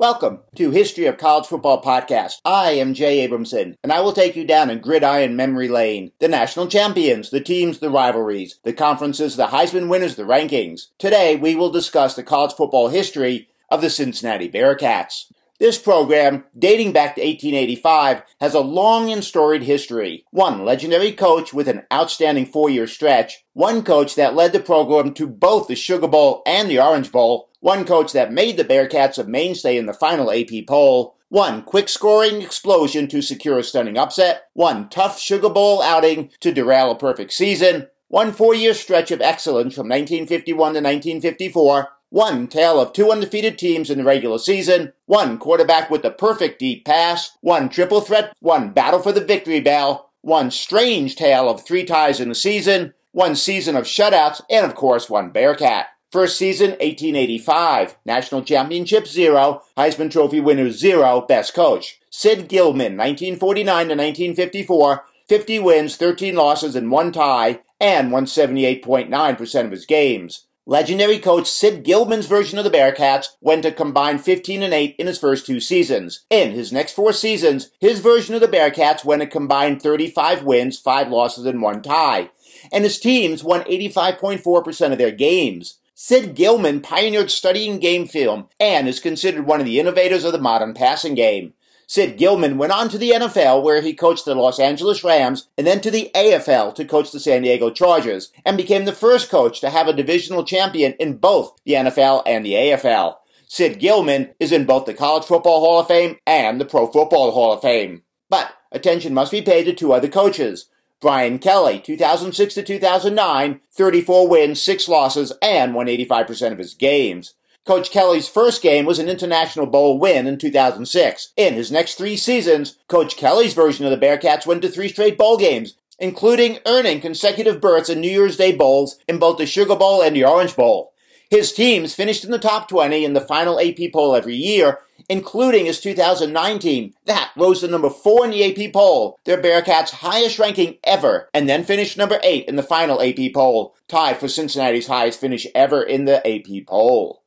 Welcome to History of College Football Podcast. I am Jay Abramson, and I will take you down in gridiron memory lane. The national champions, the teams, the rivalries, the conferences, the Heisman winners, the rankings. Today, we will discuss the college football history of the Cincinnati Bearcats. This program, dating back to 1885, has a long and storied history. One legendary coach with an outstanding four year stretch, one coach that led the program to both the Sugar Bowl and the Orange Bowl, one coach that made the Bearcats a mainstay in the final AP poll, one quick scoring explosion to secure a stunning upset, one tough Sugar Bowl outing to derail a perfect season, one four year stretch of excellence from 1951 to 1954, one tale of two undefeated teams in the regular season, one quarterback with the perfect deep pass, one triple threat, one battle for the victory bell, one strange tale of three ties in the season, one season of shutouts, and of course, one Bearcat. First season, 1885. National Championship, zero. Heisman Trophy winner, zero. Best coach. Sid Gilman, 1949 to 1954. 50 wins, 13 losses, and one tie, and won 78.9% of his games. Legendary coach Sid Gilman's version of the Bearcats went to combine 15 and 8 in his first two seasons. In his next four seasons, his version of the Bearcats went to combine 35 wins, 5 losses, and 1 tie. And his teams won 85.4% of their games. Sid Gilman pioneered studying game film and is considered one of the innovators of the modern passing game. Sid Gilman went on to the NFL where he coached the Los Angeles Rams and then to the AFL to coach the San Diego Chargers and became the first coach to have a divisional champion in both the NFL and the AFL. Sid Gilman is in both the College Football Hall of Fame and the Pro Football Hall of Fame. But attention must be paid to two other coaches. Brian Kelly, 2006 to 2009, 34 wins, 6 losses, and won 85% of his games. Coach Kelly's first game was an International Bowl win in 2006. In his next three seasons, Coach Kelly's version of the Bearcats went to three straight bowl games, including earning consecutive berths in New Year's Day bowls in both the Sugar Bowl and the Orange Bowl. His teams finished in the top 20 in the final AP poll every year, including his 2009 team. That rose to number 4 in the AP poll, their Bearcats' highest ranking ever, and then finished number 8 in the final AP poll, tied for Cincinnati's highest finish ever in the AP poll.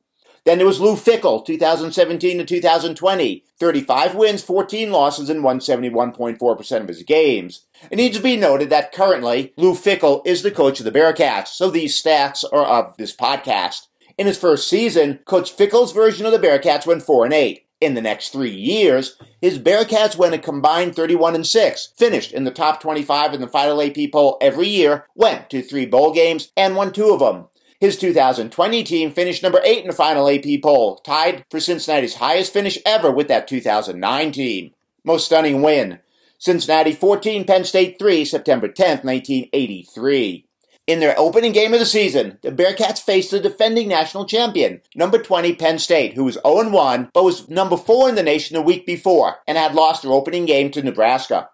Then there was Luke Fickell, 2017 to 2020. 35 wins, 14 losses, and won 71.4% of his games. It needs to be noted that currently, Luke Fickell is the coach of the Bearcats, so these stats are of this podcast. In his first season, Coach Fickell's version of the Bearcats went 4 and 8. In the next three years, his Bearcats went a combined 31 and 6, finished in the top 25 in the final AP poll every year, went to three bowl games, and won two of them. His 2020 team finished number 8 in the final AP poll, tied for Cincinnati's highest finish ever with that 2009 team. Most stunning win. Cincinnati 14, Penn State 3, September 10, 1983. In their opening game of the season, the Bearcats faced the defending national champion, number 20 Penn State, who was 0-1 but was number 4 in the nation the week before and had lost their opening game to Nebraska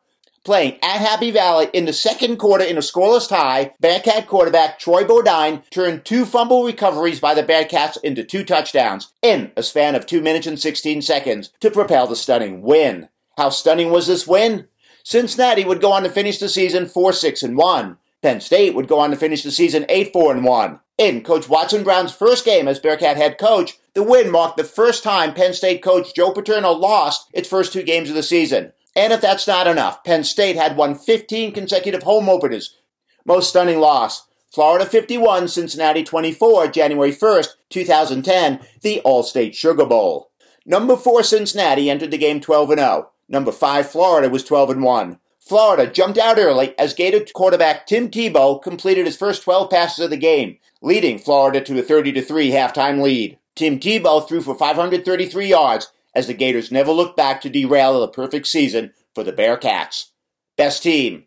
playing at Happy Valley in the second quarter in a scoreless tie, Bearcat quarterback Troy Bodine turned two fumble recoveries by the Bearcats into two touchdowns in a span of 2 minutes and 16 seconds to propel the stunning win. How stunning was this win? Cincinnati would go on to finish the season 4-6 and 1. Penn State would go on to finish the season 8-4 and 1. In Coach Watson Brown's first game as Bearcat head coach, the win marked the first time Penn State coach Joe Paterno lost its first two games of the season. And if that's not enough, Penn State had won 15 consecutive home openers. Most stunning loss. Florida 51, Cincinnati 24, January 1st, 2010, the Allstate Sugar Bowl. Number 4 Cincinnati entered the game 12 0. Number 5 Florida was 12 1. Florida jumped out early as Gator quarterback Tim Tebow completed his first 12 passes of the game, leading Florida to a 30 3 halftime lead. Tim Tebow threw for 533 yards as the Gators never looked back to derail the perfect season for the Bearcats. Best team.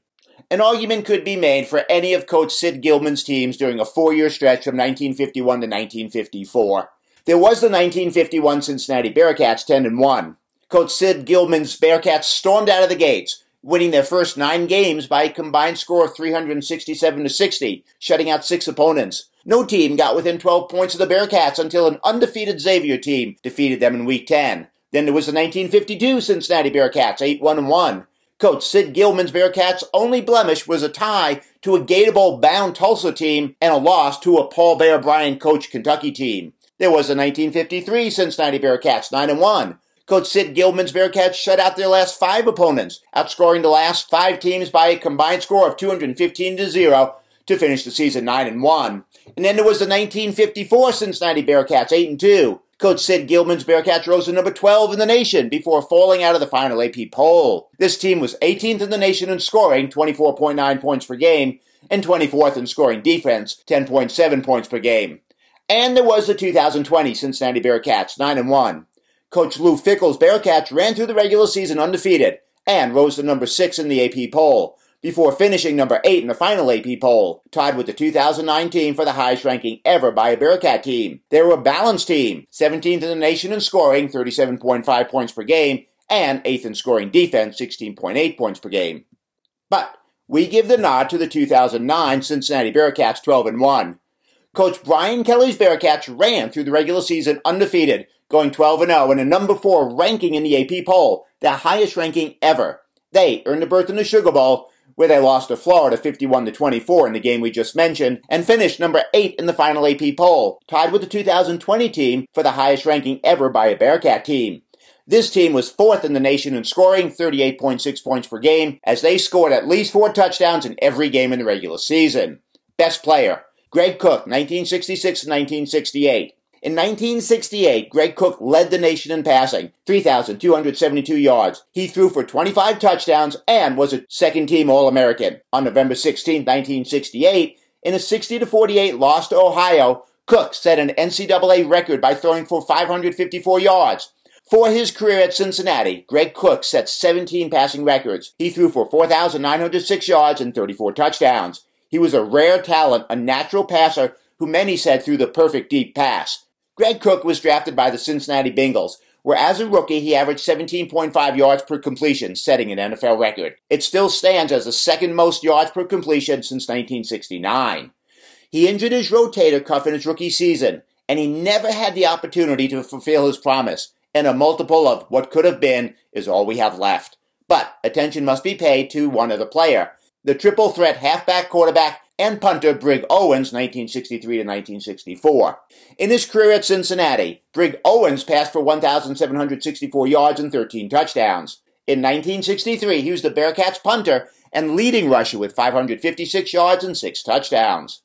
an argument could be made for any of Coach Sid Gilman's teams during a four year stretch from 1951 to 1954. There was the 1951 Cincinnati Bearcats 10 and 1. Coach Sid Gilman's Bearcats stormed out of the gates, winning their first nine games by a combined score of 367 to 60, shutting out six opponents. No team got within 12 points of the Bearcats until an undefeated Xavier team defeated them in Week 10. Then there was the 1952 Cincinnati Bearcats, 8 1 1. Coach Sid Gilman's Bearcats' only blemish was a tie to a Gator Bowl bound Tulsa team and a loss to a Paul Bear Bryant coached Kentucky team. There was the 1953 Cincinnati Bearcats 9 1. Coach Sid Gilman's Bearcats shut out their last five opponents, outscoring the last five teams by a combined score of 215 to 0 to finish the season 9 and 1. And then there was the 1954 Cincinnati Bearcats 8 and 2. Coach Sid Gilman's Bearcats rose to number 12 in the nation before falling out of the final AP poll. This team was 18th in the nation in scoring, 24.9 points per game, and 24th in scoring defense, 10.7 points per game. And there was the 2020 Cincinnati Bearcats, 9 and 1. Coach Luke Fickell's Bearcats ran through the regular season undefeated and rose to number 6 in the AP poll before finishing number 8 in the final AP poll, tied with the 2019 for the highest ranking ever by a Bearcat team. They were a balanced team, 17th in the nation in scoring, 37.5 points per game, and 8th in scoring defense, 16.8 points per game. But we give the nod to the 2009 Cincinnati Bearcats 12 and 1. Coach Brian Kelly's Bearcats ran through the regular season undefeated, going 12 and 0 and a number 4 ranking in the AP poll, the highest ranking ever. They earned a berth in the Sugar Bowl where they lost to Florida 51 to 24 in the game we just mentioned, and finished number 8 in the final AP poll, tied with the 2020 team for the highest ranking ever by a Bearcat team. This team was fourth in the nation in scoring, 38.6 points per game, as they scored at least four touchdowns in every game in the regular season. Best player, Greg Cook, 1966 1968. In 1968, Greg Cook led the nation in passing, 3,272 yards. He threw for 25 touchdowns and was a second team All American. On November 16, 1968, in a 60 48 loss to Ohio, Cook set an NCAA record by throwing for 554 yards. For his career at Cincinnati, Greg Cook set 17 passing records. He threw for 4,906 yards and 34 touchdowns. He was a rare talent, a natural passer who many said threw the perfect deep pass. Greg Cook was drafted by the Cincinnati Bengals, where as a rookie he averaged 17.5 yards per completion, setting an NFL record. It still stands as the second most yards per completion since 1969. He injured his rotator cuff in his rookie season, and he never had the opportunity to fulfill his promise, and a multiple of what could have been is all we have left. But attention must be paid to one other player, the triple threat halfback quarterback and punter Brig Owens 1963 to 1964. In his career at Cincinnati, Brig Owens passed for 1,764 yards and 13 touchdowns. In 1963, he was the Bearcats punter and leading rusher with 556 yards and 6 touchdowns.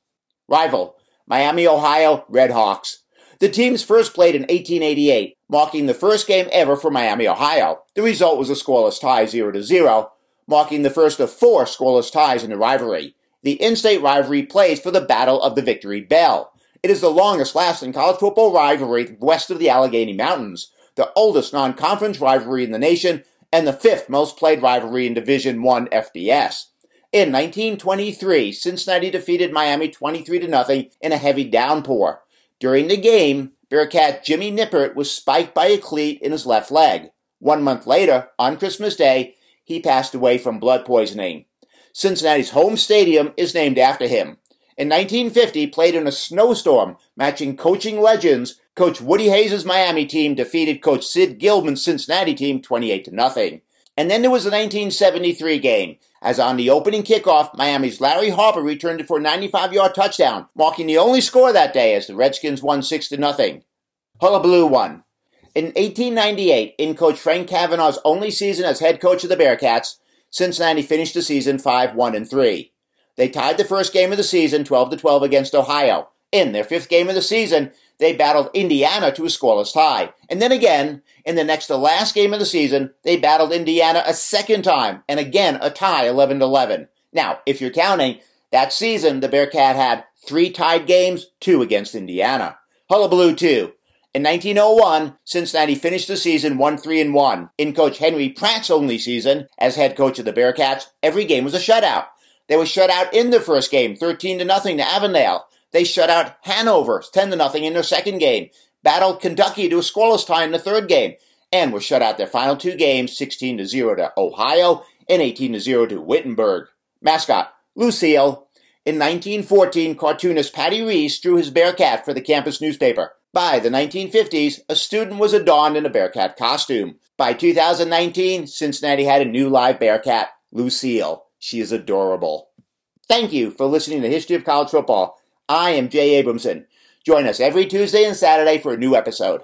Rival, Miami, Ohio Redhawks. The teams first played in 1888, marking the first game ever for Miami, Ohio. The result was a scoreless tie 0 0, marking the first of four scoreless ties in the rivalry the in-state rivalry plays for the Battle of the Victory Bell. It is the longest lasting college football rivalry west of the Allegheny Mountains, the oldest non-conference rivalry in the nation, and the fifth most played rivalry in Division I FBS. In 1923, Cincinnati defeated Miami 23 to nothing in a heavy downpour. During the game, Bearcat Jimmy Nippert was spiked by a cleat in his left leg. One month later, on Christmas Day, he passed away from blood poisoning. Cincinnati's home stadium is named after him. In 1950, played in a snowstorm, matching coaching legends, Coach Woody Hayes' Miami team defeated Coach Sid Gilman's Cincinnati team 28 to nothing. And then there was the 1973 game, as on the opening kickoff, Miami's Larry Harper returned it for a 95-yard touchdown, marking the only score that day as the Redskins won 6 to nothing. Hullabaloo won. In 1898, in Coach Frank Cavanaugh's only season as head coach of the Bearcats, Cincinnati finished the season 5-1 and 3. They tied the first game of the season 12 to 12 against Ohio. In their fifth game of the season, they battled Indiana to a scoreless tie. And then again, in the next to last game of the season, they battled Indiana a second time, and again a tie 11 to 11. Now, if you're counting, that season the Bearcat had three tied games, two against Indiana. Hullabaloo 2. In 1901, Cincinnati finished the season 1-3 1. In coach Henry Pratt's only season as head coach of the Bearcats, every game was a shutout. They were shut out in the first game, 13 to Avondale. They shut out Hanover, 10 to nothing in their second game. Battled Kentucky to a scoreless tie in the third game, and were shut out their final two games, 16 to 0 to Ohio and 18 to 0 to Wittenberg. Mascot, Lucille. In 1914, cartoonist Patty Reese drew his Bearcat for the campus newspaper. By the 1950s, a student was adorned in a Bearcat costume. By 2019, Cincinnati had a new live Bearcat, Lucille. She is adorable. Thank you for listening to History of College Football. I am Jay Abramson. Join us every Tuesday and Saturday for a new episode.